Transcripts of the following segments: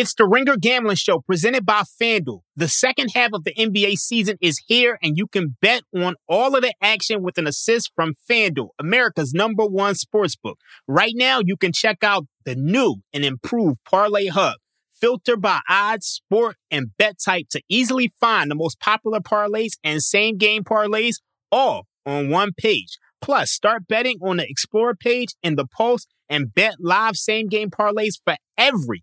It's the Ringer Gambling Show presented by FanDuel. The second half of the NBA season is here, and you can bet on all of the action with an assist from FanDuel, America's number one sportsbook. Right now, you can check out the new and improved Parlay Hub. Filter by odds, sport, and bet type to easily find the most popular parlays and same game parlays all on one page. Plus, start betting on the Explore page in the Post and bet live same game parlays for every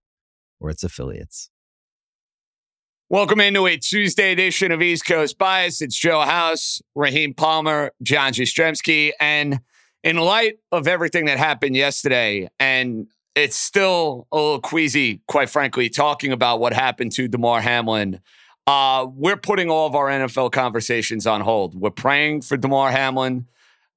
or its affiliates. Welcome into a Tuesday edition of East Coast Bias. It's Joe House, Raheem Palmer, John Jastremski. And in light of everything that happened yesterday, and it's still a little queasy, quite frankly, talking about what happened to Damar Hamlin. Uh, we're putting all of our NFL conversations on hold. We're praying for Damar Hamlin.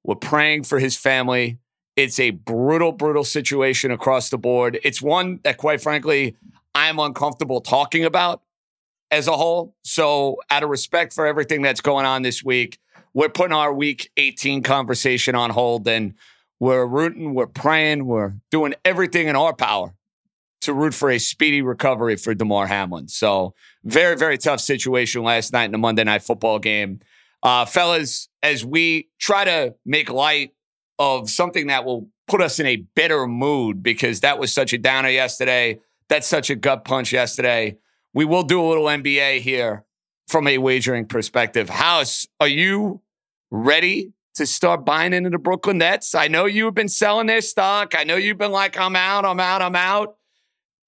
We're praying for his family. It's a brutal, brutal situation across the board. It's one that, quite frankly, I'm uncomfortable talking about as a whole. So, out of respect for everything that's going on this week, we're putting our week 18 conversation on hold and we're rooting, we're praying, we're doing everything in our power to root for a speedy recovery for Damar Hamlin. So, very, very tough situation last night in the Monday Night Football game. Uh, fellas, as we try to make light of something that will put us in a better mood because that was such a downer yesterday. That's such a gut punch yesterday. We will do a little NBA here from a wagering perspective. House, are you ready to start buying into the Brooklyn Nets? I know you've been selling their stock. I know you've been like, I'm out, I'm out, I'm out.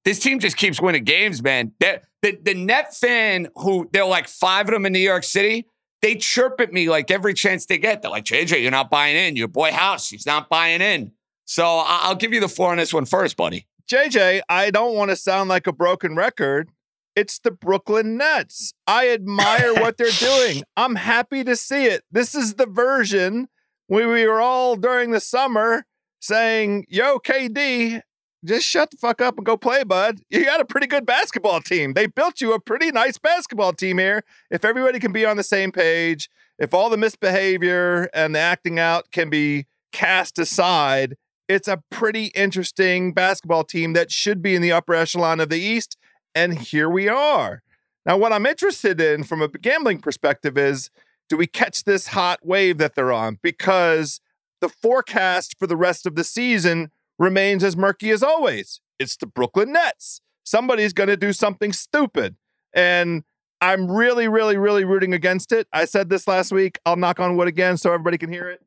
This team just keeps winning games, man. the, the net fan who they're like five of them in New York City, they chirp at me like every chance they get. They're like, JJ, you're not buying in. Your boy House, he's not buying in. So I'll give you the floor on this one first, buddy. JJ, I don't want to sound like a broken record. It's the Brooklyn Nets. I admire what they're doing. I'm happy to see it. This is the version we, we were all during the summer saying, Yo, KD, just shut the fuck up and go play, bud. You got a pretty good basketball team. They built you a pretty nice basketball team here. If everybody can be on the same page, if all the misbehavior and the acting out can be cast aside, it's a pretty interesting basketball team that should be in the upper echelon of the East. And here we are. Now, what I'm interested in from a gambling perspective is do we catch this hot wave that they're on? Because the forecast for the rest of the season remains as murky as always. It's the Brooklyn Nets. Somebody's going to do something stupid. And I'm really, really, really rooting against it. I said this last week. I'll knock on wood again so everybody can hear it.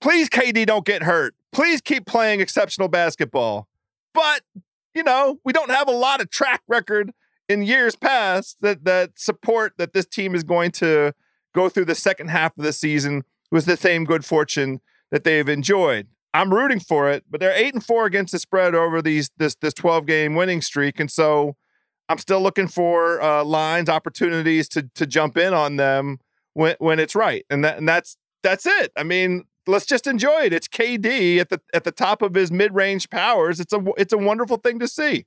Please, KD, don't get hurt. Please keep playing exceptional basketball. But, you know, we don't have a lot of track record in years past that that support that this team is going to go through the second half of the season with the same good fortune that they've enjoyed. I'm rooting for it, but they're eight and four against the spread over these this this 12 game winning streak, and so I'm still looking for uh, lines, opportunities to to jump in on them when when it's right, and that and that's that's it. I mean, let's just enjoy it. It's KD at the at the top of his mid range powers. It's a it's a wonderful thing to see.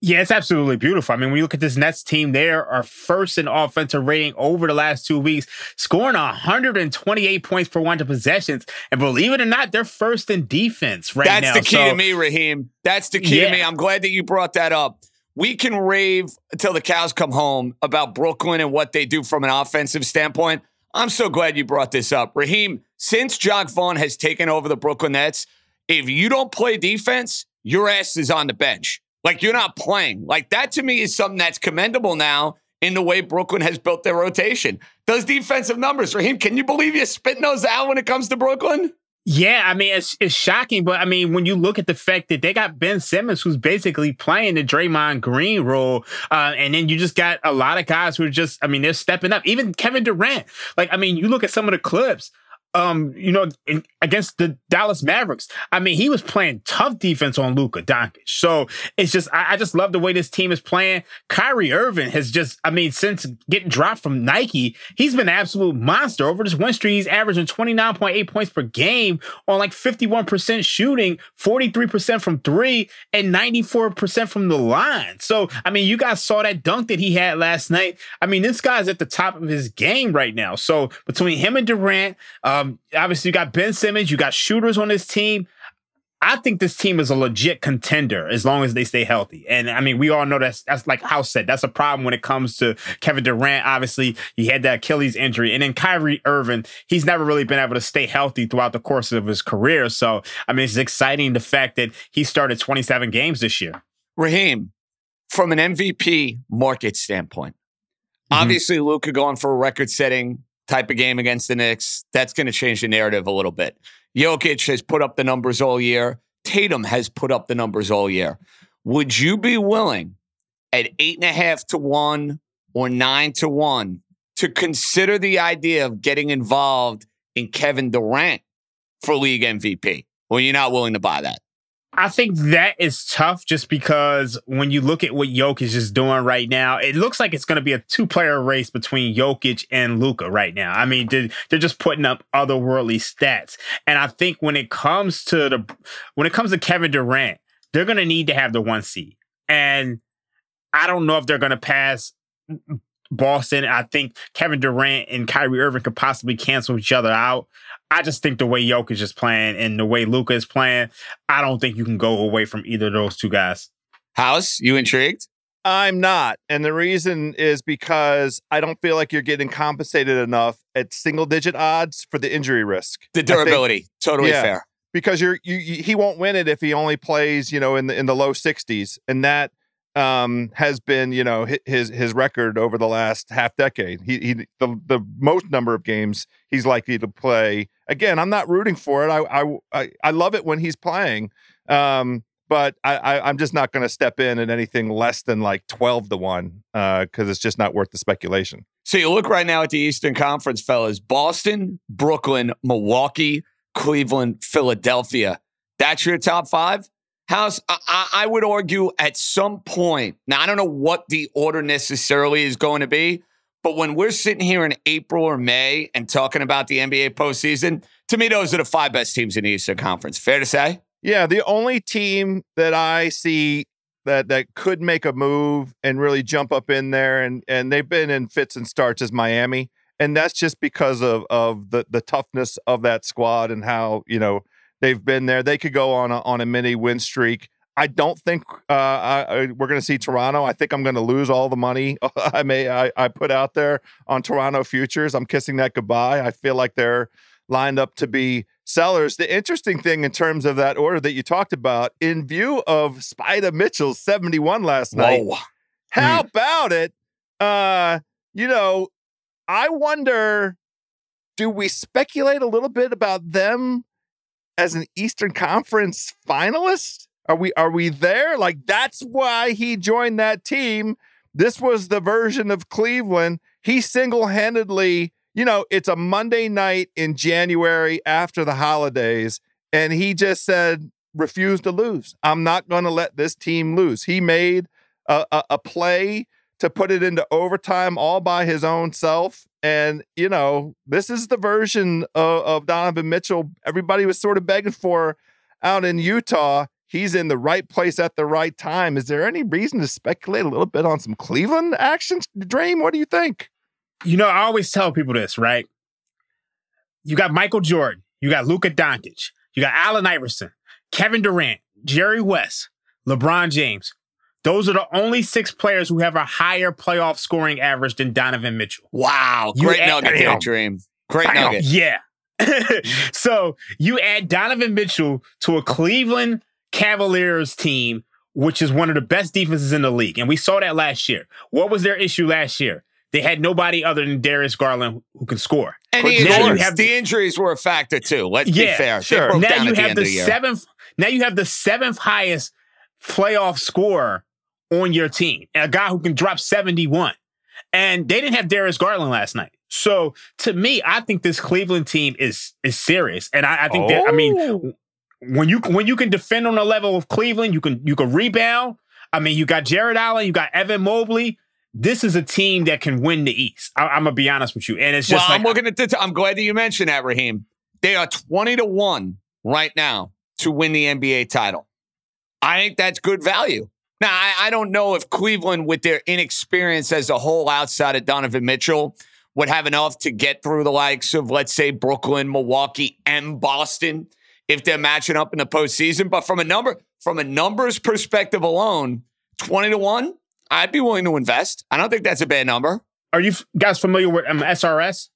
Yeah, it's absolutely beautiful. I mean, when you look at this Nets team, they are first in offensive rating over the last two weeks, scoring 128 points per 100 possessions. And believe it or not, they're first in defense right That's now. the key So- to me, Raheem. That's the key Yeah. to me. I'm glad that you brought that up. We can rave until the cows come home about Brooklyn and what they do from an offensive standpoint. I'm so glad you brought this up. Raheem, since Jacque Vaughn has taken over the Brooklyn Nets, if you don't play defense, your ass is on the bench. Like you're not playing. Like that to me is something that's commendable now in the way Brooklyn has built their rotation. Those defensive numbers, Raheem, can you believe you're spitting those out when it comes to Brooklyn? Yeah, I mean it's it's shocking, but I mean when you look at the fact that they got Ben Simmons, who's basically playing the Draymond Green role, uh, and then you just got a lot of guys who are just, I mean, they're stepping up. Even Kevin Durant, like I mean, you look at some of the clips. Um, you know, in, against the Dallas Mavericks, I mean, he was playing tough defense on Luka Doncic. So it's just, I, I just love the way this team is playing. Kyrie Irving has just, I mean, since getting dropped from Nike, he's been an absolute monster. Over this one streak, he's averaging 29.8 points per game on like 51% shooting, 43% from three, and 94% from the line. So, I mean, you guys saw that dunk that he had last night. I mean, this guy's at the top of his game right now. So, between him and Durant, um, obviously, you got Ben Simmons, you got shooters on this team. I think this team is a legit contender as long as they stay healthy. And I mean, we all know that's that's like House said, that's a problem when it comes to Kevin Durant. Obviously, he had that Achilles injury. And then Kyrie Irving, he's never really been able to stay healthy throughout the course of his career. So I mean, it's exciting the fact that he started 27 games this year. Raheem, from an MVP market standpoint, Mhm. obviously Luka going for a record setting type of game against the Knicks, that's going to change the narrative a little bit. Jokic has put up the numbers all year. Tatum has put up the numbers all year. Would you be willing at eight and a half to one or nine to one to consider the idea of getting involved in Kevin Durant for league MVP? Or you're not willing to buy that? I think that is tough just because when you look at what Jokic is doing right now, it looks like it's going to be a two player race between Jokic and Luka right now. I mean, they're, they're just putting up otherworldly stats. And I think when it comes to the, when it comes to Kevin Durant, they're going to need to have the one seed. And I don't know if they're going to pass Boston. I think Kevin Durant and Kyrie Irving could possibly cancel each other out. I just think the way Jokic is playing and the way Luka is playing, I don't think you can go away from either of those two guys. House, you intrigued? I'm not. And the reason is because I don't feel like you're getting compensated enough at single digit odds for the injury risk. The I think- durability, totally Yeah. fair. because you're you, you he won't win it if he only plays, you know, in the in the low 60s and that um has been, you know, his his record over the last half decade. He he the the most number of games he's likely to play. Again, I'm not rooting for it. I I I, love it when he's playing. Um but I, I'm just not going to step in at anything less than like 12 to 1 uh cuz it's just not worth the speculation. So you look right now at the Eastern Conference, fellas Boston, Brooklyn, Milwaukee, Cleveland, Philadelphia. That's your top five? House, I, I would argue at some point, now I don't know what the order necessarily is going to be, but when we're sitting here in April or May and talking about the NBA postseason, to me, those are the five best teams in the Eastern Conference. Fair to say? Yeah, the only team that I see that that could make a move and really jump up in there and and they've been in fits and starts is Miami. And that's just because of of the the toughness of that squad and how, you know, they've been there. They could go on a on a mini win streak. I don't think uh, I, we're going to see Toronto. I think I'm going to lose all the money I may I, I put out there on Toronto futures. I'm kissing that goodbye. I feel like they're lined up to be sellers. The interesting thing in terms of that order that you talked about, in view of Spida Mitchell's 71 last night, Whoa. how about it? Uh, you know, I wonder do we speculate a little bit about them as an Eastern Conference finalist? Are we are we there? Like that's why he joined that team. This was the version of Cleveland. He single-handedly, you know, it's a Monday night in January after the holidays and he just said refuse to lose. I'm not going to let this team lose. He made a, a, a play to put it into overtime all by his own self. And, you know, this is the version of, of Donovan Mitchell everybody was sort of begging for out in Utah. He's in the right place at the right time. Is there any reason to speculate a little bit on some Cleveland action? Dream, what do you think? You know, I always tell people this, right? You got Michael Jordan, you got Luka Doncic, you got Allen Iverson, Kevin Durant, Jerry West, LeBron James. Those are the only six players who have a higher playoff scoring average than Donovan Mitchell. Wow. You Great add- nugget there, Dream. Great Bam. nugget. Yeah. so you add Donovan Mitchell to a Cleveland Cavaliers team, which is one of the best defenses in the league. And we saw that last year. What was their issue last year? They had nobody other than Darius Garland who can score. And the Now you injuries, have- the injuries were a factor too. Let's be fair. sure. They broke now down you at the have end the, of the year. seventh. Now you have the seventh highest playoff scorer on your team, a guy who can drop seventy-one, and they didn't have Darius Garland last night. So to me, I think this Cleveland team is is serious, and I, I think that I mean Oh. When you when you can defend on the level of Cleveland, you can you can rebound. I mean, you got Jarrett Allen, you got Evan Mobley. This is a team that can win the East. I, I'm gonna be honest with you, and it's Well, just like I'm looking at the. T- I'm glad that you mentioned that, Raheem. They are 20 to one right now to win the NBA title. I think that's good value. Now, I, I don't know if Cleveland, with their inexperience as a whole outside of Donovan Mitchell, would have enough to get through the likes of, let's say, Brooklyn, Milwaukee, and Boston if they're matching up in the postseason. But from a number, from a numbers perspective alone, 20 to one, I'd be willing to invest. I don't think that's a bad number. Are you guys familiar with um, SRS?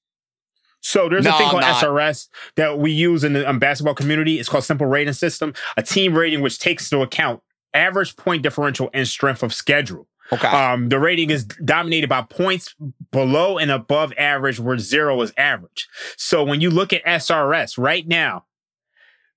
So there's No, a thing called. SRS that we use in the um, basketball community. It's called Simple Rating System, a team rating which takes into account average point differential and strength of schedule. Okay. Um, the rating is dominated by points below and above average, where zero is average. So when you look at SRS right now,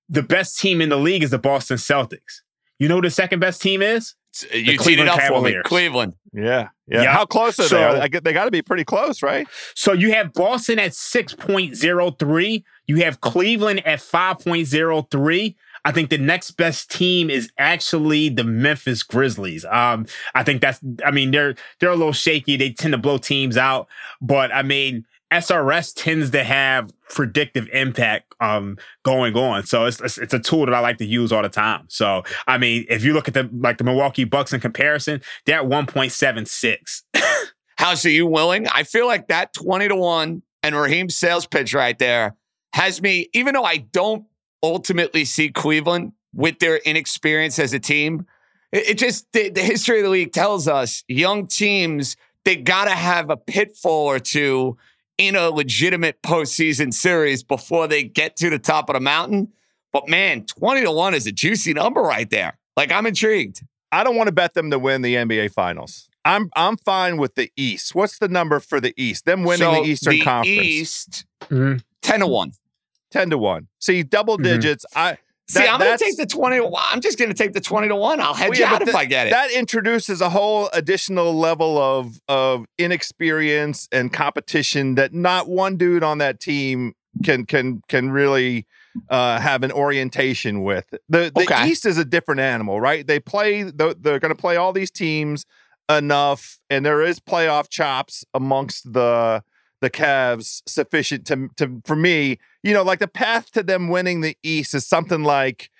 the best team in the league is the Boston Celtics. You know who the second best team is? you teed it Cleveland up for me. Cavaliers. Cleveland. Yeah. Yeah. Yeah. How close are So- they? I get, they got to be pretty close, right? So you have Boston at 6.03. You have Cleveland at 5.03. I think the next best team is actually the Memphis Grizzlies. Um, I think that's I mean, they're they're a little shaky. They tend to blow teams out, but I mean, SRS tends to have predictive impact um going on. So it's, it's a tool that I like to use all the time. So I mean, if you look at the like the Milwaukee Bucks in comparison, they're at 1.76. How's are you willing? I feel like that 20 to 1 and Raheem's sales pitch right there has me, even though I don't ultimately see Cleveland with their inexperience as a team, it, it just, the, the history of the league tells us young teams, they got to have a pitfall or two in a legitimate postseason series before they get to the top of the mountain. But man, 20 to 1 is a juicy number right there. Like, I'm intrigued. I don't want to bet them to win the NBA Finals. I'm I'm fine with the East. What's the number for the East? Them winning So the Eastern the Conference. East, Mhm. 10 to 1. 10 to 1. See, double Mhm. digits. I See, that- I'm going to take the 20 to 1. I'm just going to take the 20 to 1. I'll hedge Well, yeah, out if I get it. That introduces a whole additional level of of inexperience and competition that not one dude on that team can can can really uh, have an orientation with. The the Okay. East is a different animal, right? They play the, they're going to play all these teams enough, and there is playoff chops amongst the the Cavs sufficient to to for me. You know, like the path to them winning the East is something like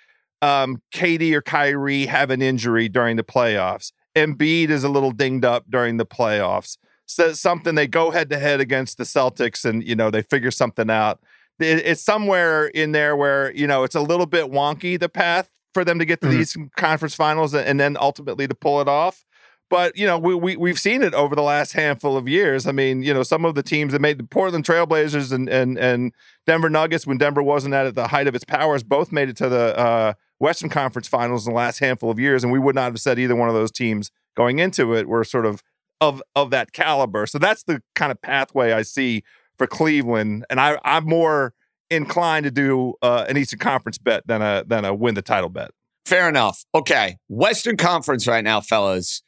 um, KD or Kyrie have an injury during the playoffs. Embiid is a little dinged up during the playoffs. So something they go head to head against the Celtics, and you know they figure something out. It- it's somewhere in there where you know it's a little bit wonky the path for them to get to Mhm. these conference finals and, and then ultimately to pull it off. But you know we, we we've seen it over the last handful of years. I mean, you know, some of the teams that made the Portland Trailblazers and and and Denver Nuggets when Denver wasn't at the height of its powers both made it to the uh, Western Conference Finals in the last handful of years, and we would not have said either one of those teams going into it were sort of of of that caliber. So that's the kind of pathway I see for Cleveland, and I I'm more inclined to do uh, an Eastern Conference bet than a than a win the title bet. Fair enough. Okay. Western Conference right now, fellas,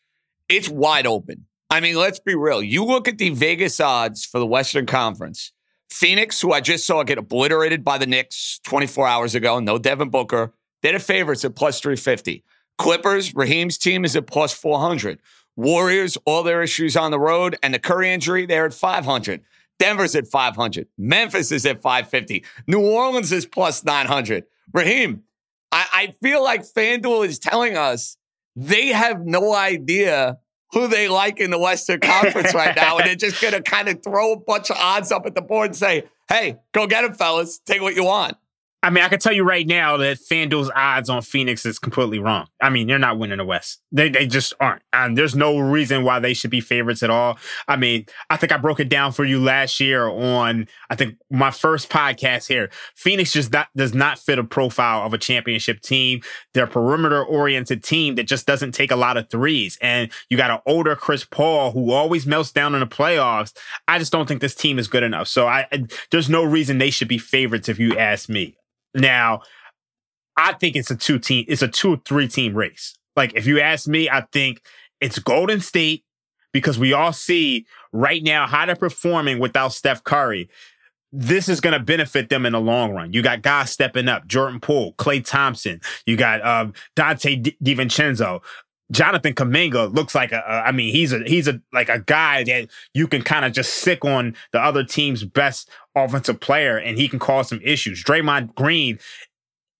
it's wide open. I mean, let's be real. You look at the Vegas odds for the Western Conference. Phoenix, who I just saw get obliterated by the Knicks 24 hours ago, no Devin Booker, they're the favorites at plus 350. Clippers, Raheem's team is at plus 400. Warriors, all their issues on the road, and the Curry injury, they're at 500. Denver's at 500. Memphis is at 550. New Orleans is plus 900. Raheem, I, I feel like FanDuel is telling us they have no idea who they like in the Western Conference right now. And they're just going to kind of throw a bunch of odds up at the board and say, hey, go get them, fellas. Take what you want. I mean, I can tell you right now that FanDuel's odds on Phoenix is completely wrong. I mean, they're not winning the West. They they just aren't. And there's no reason why they should be favorites at all. I mean, I think I broke it down for you last year on I think my first podcast here. Phoenix just not, does not fit a profile of a championship team. They're a perimeter oriented team that just doesn't take a lot of threes. And you got an older Chris Paul who always melts down in the playoffs. I just don't think this team is good enough. So I there's no reason they should be favorites if you ask me. Now, I think it's a two team, it's a two three team race. Like if you ask me, I think it's Golden State because we all see right now how they're performing without Steph Curry. This is going to benefit them in the long run. You got guys stepping up, Jordan Poole, Klay Thompson. You got um, Donte DiVincenzo. Jonathan Kuminga looks like a, a, I mean, he's a, he's a, like a guy that you can kind of just sick on the other team's best offensive player and he can cause some issues. Draymond Green,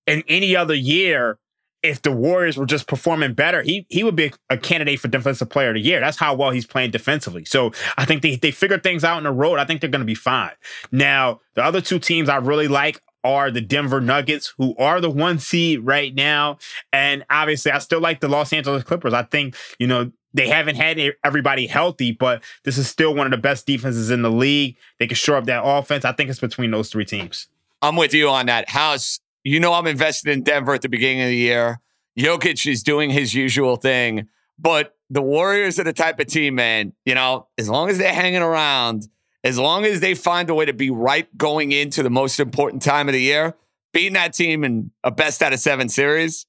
in any other year, if the Warriors were just performing better, he he would be a candidate for defensive player of the year. That's how well he's playing defensively. So I think they they figured things out in the road. I think they're going to be fine. Now the other two teams I really like are the Denver Nuggets, who are the one seed right now. And obviously, I still like the Los Angeles Clippers. I think, you know, they haven't had everybody healthy, but this is still one of the best defenses in the league. They can shore up that offense. I think it's between those three teams. I'm with you on that. House, you know, I'm invested in Denver at the beginning of the year. Jokic is doing his usual thing, but the Warriors are the type of team, man. You know, as long as they're hanging around, as long as they find a way to be right going into the most important time of the year, beating that team in a best out of seven series,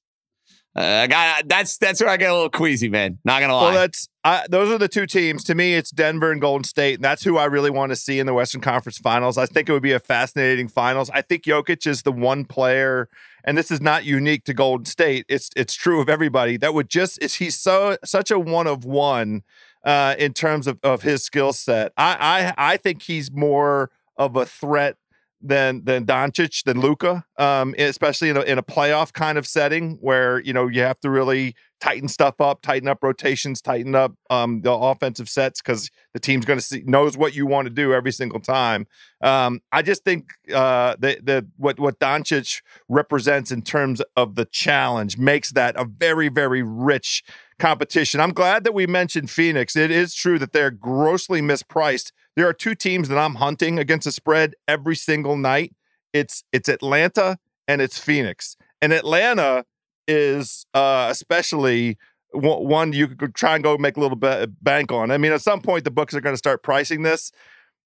uh, I got that's that's where I get a little queasy, man. Not gonna lie. Well, that's I, those are the two teams. To me, it's Denver and Golden State, and that's who I really want to see in the Western Conference Finals. I think it would be a fascinating finals. I think Jokic is the one player, and this is not unique to Golden State. It's it's true of everybody that would just is he's so such a one of one uh, in terms of, of his skill set. I, I I think he's more of a threat than than Doncic than Luca, um, especially in a, in a playoff kind of setting where you know you have to really tighten stuff up, tighten up rotations, tighten up um, the offensive sets because the team's going to see knows what you want to do every single time. Um, I just think uh, that the what what Doncic represents in terms of the challenge makes that a very very rich competition. I'm glad that we mentioned Phoenix. It is true that they're grossly mispriced. There are two teams that I'm hunting against a spread every single night. It's it's Atlanta and it's Phoenix. And Atlanta is uh, especially one you could try and go make a little bit uh, bank on. I mean, at some point the books are going to start pricing this.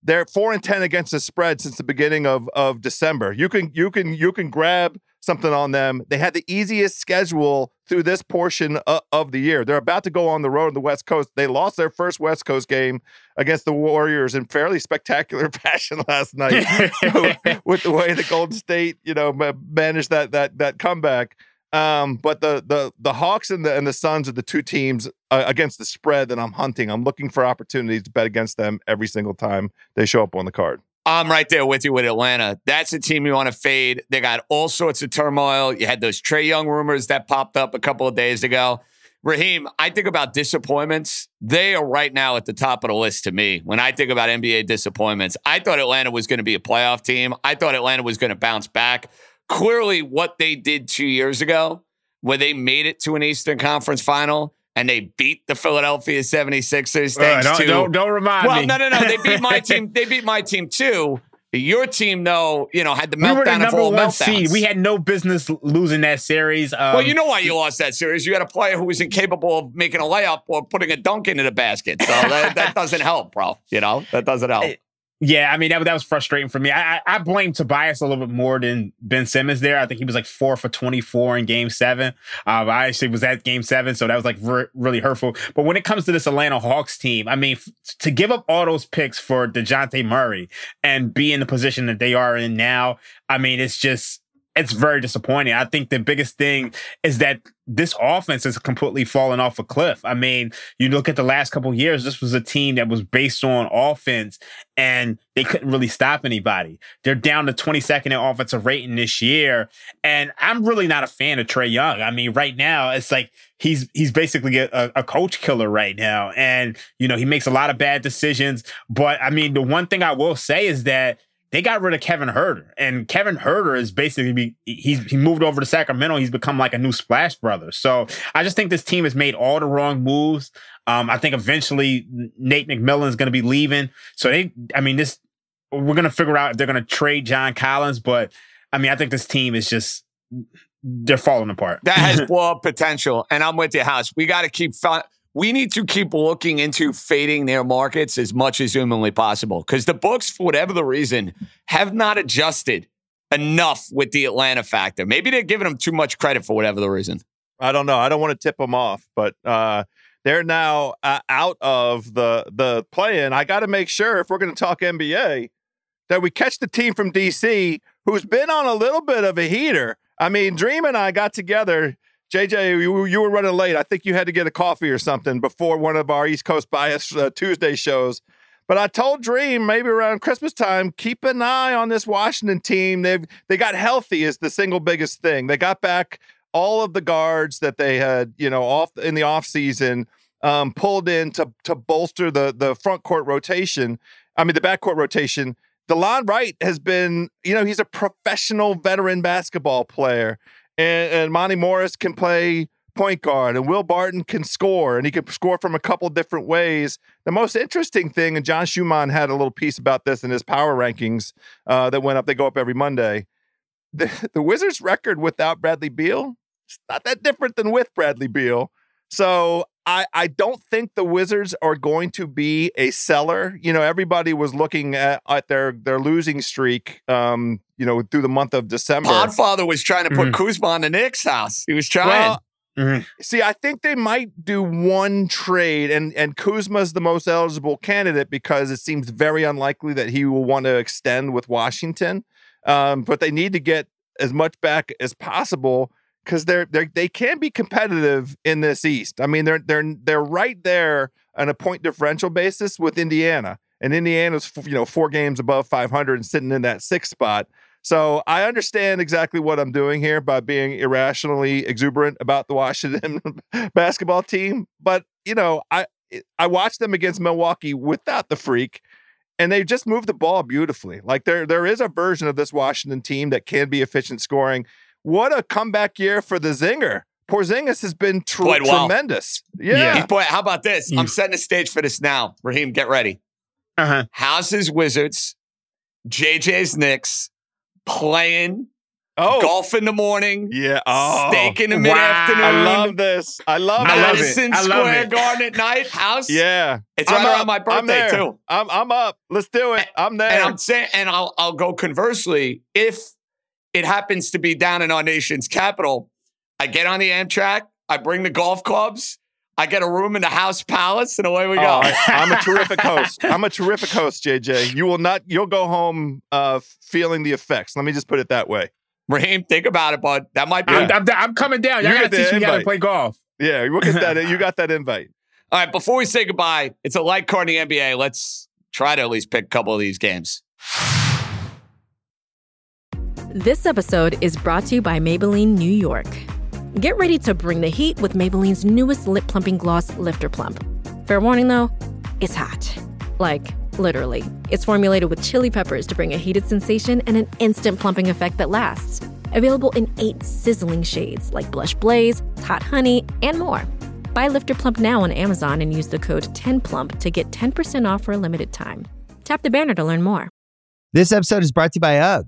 They're four and ten against the spread since the beginning of of December. You can you can you can grab something on them. They had the easiest schedule through this portion of, of the year. They're about to go on the road on the West Coast. They lost their first West Coast game against the Warriors in fairly spectacular fashion last night with the way the Golden State, you know, managed that that that comeback. Um, but the the the Hawks and the and the Suns are the two teams uh, against the spread that I'm hunting. I'm looking for opportunities to bet against them every single time they show up on the card. I'm right there with you with Atlanta. That's a team you want to fade. They got all sorts of turmoil. You had those Trae Young rumors that popped up a couple of days ago. Raheem, I think about disappointments. They are right now at the top of the list to me. When I think about NBA disappointments, I thought Atlanta was going to be a playoff team. I thought Atlanta was going to bounce back clearly what they did two years ago, where they made it to an Eastern Conference final and they beat the Philadelphia 76ers. Thanks uh, don't, to don't, don't remind well, me. no, no, no. They beat my team. They beat my team too. Your team, though, you know, had the meltdown we were the number one meltdowns. seed. We had no business losing that series. Um, well, you know why you lost that series. You had a player who was incapable of making a layup or putting a dunk into the basket. So that, that doesn't help, bro. You know, that doesn't help. Yeah, I mean that, that was frustrating for me. I, I, I blame Tobias a little bit more than Ben Simmons there. I think he was like four for twenty four in Game Seven. Uh, I actually was at Game Seven, so that was like re- really hurtful. But when it comes to this Atlanta Hawks team, I mean, f- to give up all those picks for Dejounte Murray and be in the position that they are in now, I mean, it's just it's very disappointing. I think the biggest thing is that this offense has completely fallen off a cliff. I mean, you look at the last couple years, this was a team that was based on offense and they couldn't really stop anybody. They're down to 22nd in offensive rating this year. And I'm really not a fan of Trae Young. I mean, right now, it's like he's he's basically a, a coach killer right now. And, you know, he makes a lot of bad decisions. But I mean, the one thing I will say is that they got rid of Kevin Huerter, and Kevin Huerter is basically be, he's he moved over to Sacramento. He's become like a new Splash Brother. So I just think this team has made all the wrong moves. Um, I think eventually Nate McMillan is going to be leaving. So they, I mean, this we're going to figure out if they're going to trade John Collins. But I mean, I think this team is just they're falling apart. That has blow potential, and I'm with you, House. We got to keep we need to keep looking into fading their markets as much as humanly possible because the books, for whatever the reason, have not adjusted enough with the Atlanta factor. Maybe they're giving them too much credit for whatever the reason. I don't know. I don't want to tip them off, but uh, they're now uh, out of the the play-in. I got to make sure if we're going to talk NBA that we catch the team from DC who's been on a little bit of a heater. I mean, Dream and I got together JJ, you, you, were running late. I think you had to get a coffee or something before one of our East Coast Bias uh, Tuesday shows. But I told Dream maybe around Christmas time, keep an eye on this Washington team. They've they got healthy is the single biggest thing. They got back all of the guards that they had, you know, off in the off season, um, pulled in to to bolster the the front court rotation. I mean, the back court rotation. Delon Wright has been, you know, he's a professional veteran basketball player and, and Monte Morris can play point guard, and Will Barton can score, and he can score from a couple different ways. The most interesting thing, and John Schumann had a little piece about this in his power rankings uh, that went up. They go up every Monday. The, the Wizards' record without Bradley Beal, it's not that different than with Bradley Beal. So I, I don't think the Wizards are going to be a seller. You know, everybody was looking at, at their their losing streak, um, you know, through the month of December. Podfather was trying to put mm-hmm. Kuzma on the Knicks' house. He was trying. Well, mm-hmm. See, I think they might do one trade, and and Kuzma's the most eligible candidate because it seems very unlikely that he will want to extend with Washington. Um, but they need to get as much back as possible because they're they they can be competitive in this East. I mean, they're they're they're right there on a point differential basis with Indiana, and Indiana's you know four games above 500 and sitting in that sixth spot. So I understand exactly what I'm doing here by being irrationally exuberant about the Washington basketball team, but you know I I watched them against Milwaukee without the freak. And they just moved the ball beautifully. Like there, there is a version of this Washington team that can be efficient scoring what a comeback year for the Zinger. Porzingis has been tr- well. tremendous. Yeah. yeah. Boy, how about this? I'm setting the stage for this now. Raheem, get ready. Uh-huh. Houses Wizards, JJ's Knicks, playing Oh, golf in the morning. Yeah. Oh, steak in the mid afternoon. I love this. I love Madison I love Square Garden at night. House. Yeah. It's right I'm around up. my birthday too. I'm I'm up. Let's do it. I'm there. And I'm saying, and I'll I'll go conversely. If it happens to be down in our nation's capital. I get on the Amtrak, I bring the golf clubs, I get a room in the House Palace, and away we go. Oh, I, am a terrific host. I'm a terrific host, JJ. You will not. You'll go home uh, feeling the effects. Let me just put it that way. Raheem, think about it, bud. That might be. I'm, I'm, I'm coming down. You gotta teach me how to play golf. Yeah, we'll get that. you got that invite. All right. Before we say goodbye, it's a light card in the NBA. Let's try to at least pick a couple of these games. This episode is brought to you by Maybelline New York. Get ready to bring the heat with Maybelline's newest lip plumping gloss, Lifter Plump. Fair warning though, it's hot. Like, literally. It's formulated with chili peppers to bring a heated sensation and an instant plumping effect that lasts. Available in eight sizzling shades like Blush Blaze, Hot Honey, and more. Buy Lifter Plump now on Amazon and use the code 10PLUMP to get 10% off for a limited time. Tap the banner to learn more. This episode is brought to you by UGG.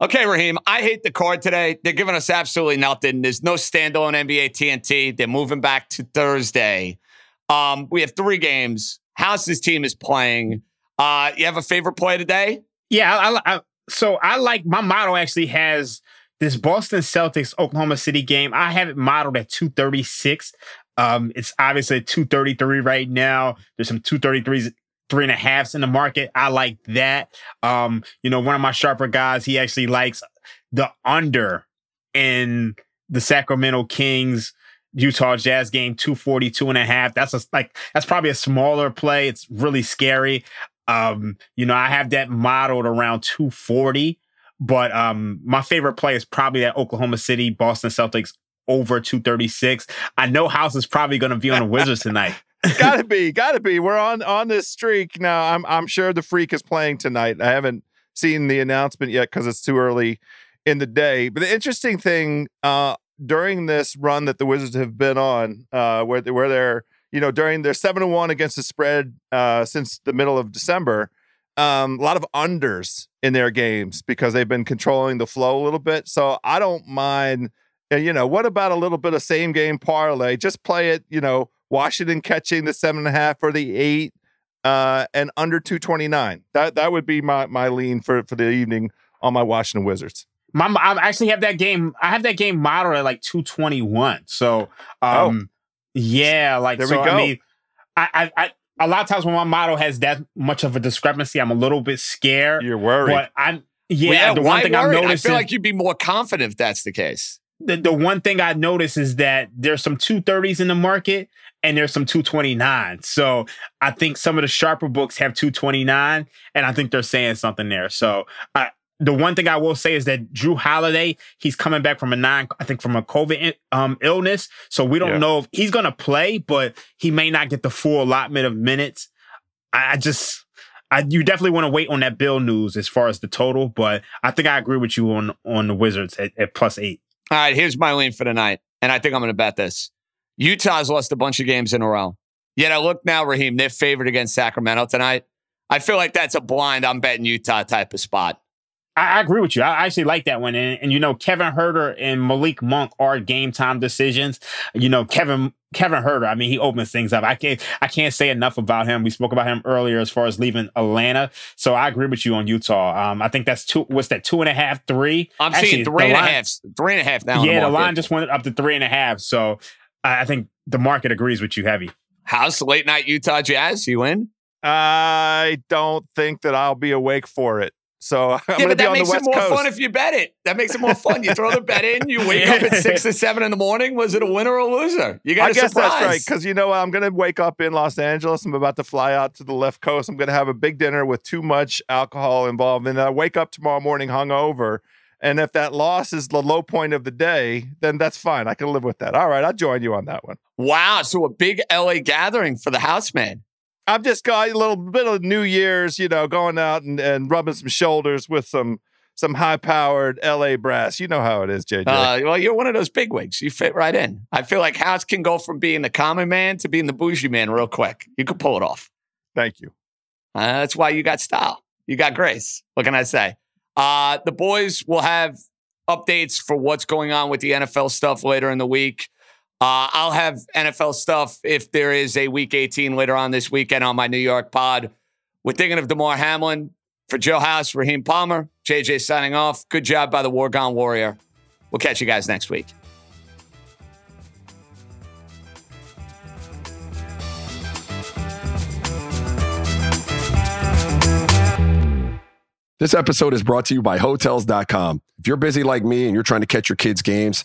Okay, Raheem, I hate the card today. They're giving us absolutely nothing. There's no standalone NBA TNT. They're moving back to Thursday. Um, we have three games. House's team is playing. Uh, you have a favorite play today? Yeah, I, I, so I like my model actually has this Boston Celtics Oklahoma City game. I have it modeled at 236. Um, it's obviously 233 right now. There's some 233s, three and a halfs in the market. I like that. Um, you know, one of my sharper guys, he actually likes the under in the Sacramento Kings Utah Jazz game 242 and a half. That's a, like that's probably a smaller play. It's really scary. Um, you know, I have that modeled around 240, but um, my favorite play is probably that Oklahoma City Boston Celtics over 236. I know House is probably going to be on the Wizards tonight. Gotta be, gotta be. We're on on this streak now. I'm I'm sure the freak is playing tonight. I haven't seen the announcement yet because it's too early in the day. But the interesting thing uh, during this run that the Wizards have been on, uh, where where they're you know, during their seven to one against the spread uh, since the middle of December, um, a lot of unders in their games because they've been controlling the flow a little bit. So I don't mind. Uh, you know, what about a little bit of same game parlay? Just play it. You know, Washington catching the seven and a half or the eight, uh, and under two twenty nine. That that would be my my lean for for the evening on my Washington Wizards. My, I actually have that game. I have that game modeled at like two twenty one. So, um, oh. Yeah, like there so, we go. I mean, I, I, I, a lot of times when my model has that much of a discrepancy, I'm a little bit scared. You're worried, but I'm yeah. Well, yeah the one thing I've noticed, I feel like you'd be more confident if that's the case. The, the one thing I notice is that there's some 230s in the market and there's some 229. So I think some of the sharper books have 229, and I think they're saying something there. So I, the one thing I will say is that Jrue Holiday, he's coming back from a nine, I think from a COVID um, illness. So we don't yeah. know if he's going to play, but he may not get the full allotment of minutes. I, I just, I, you definitely want to wait on that Bill news as far as the total, but I think I agree with you on on the Wizards at, at plus eight. All right, here's my lean for tonight, and I think I'm going to bet this. Utah's lost a bunch of games in a row. Yet I look now, Raheem, they're favored against Sacramento tonight. I feel like that's a blind, I'm betting Utah type of spot. I, I, agree with you. I actually like that one. And, and, you know, Kevin Huerter and Malik Monk are game time decisions. You know, Kevin Kevin Huerter, I mean, he opens things up. I can't I can't say enough about him. We spoke about him earlier as far as leaving Atlanta. So I agree with you on Utah. Um, I think that's two what's that, two and a half, three? I'm actually, seeing three and line, a half, three and a half now. Yeah, the, the line just went up to three and a half. So I, I think the market agrees with you heavy. How's late night Utah Jazz? You win? I don't think that I'll be awake for it. So I'm yeah, but that makes it more Coast. fun if you bet it. That makes it more fun. You throw the bet in, you wake up at six or seven in the morning. Was it a winner or a loser? You got. I guess surprise. that's right because you know what? I'm going to wake up in Los Angeles. I'm about to fly out to the left coast. I'm going to have a big dinner with too much alcohol involved, and I wake up tomorrow morning hungover. And if that loss is the low point of the day, then that's fine. I can live with that. All right, I'll join you on that one. Wow! So a big LA gathering for the houseman. I've just got a little bit of New Year's, you know, going out and, and rubbing some shoulders with some some high powered LA brass. You know how it is, JJ. Uh, well, you're one of those bigwigs. You fit right in. I feel like House can go from being the common man to being the bougie man real quick. You could pull it off. Thank you. Uh, that's why you got style. You got grace. What can I say? Uh, the boys will have updates for what's going on with the NFL stuff later in the week. Uh, I'll have NFL stuff if there is a week 18 later on this weekend on my New York pod. We're thinking of Damar Hamlin for Joe House, Raheem Palmer, JJ signing off. Good job by the Wargon Warrior. We'll catch you guys next week. This episode is brought to you by Hotels.com. If you're busy like me and you're trying to catch your kids' games,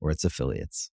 or its affiliates.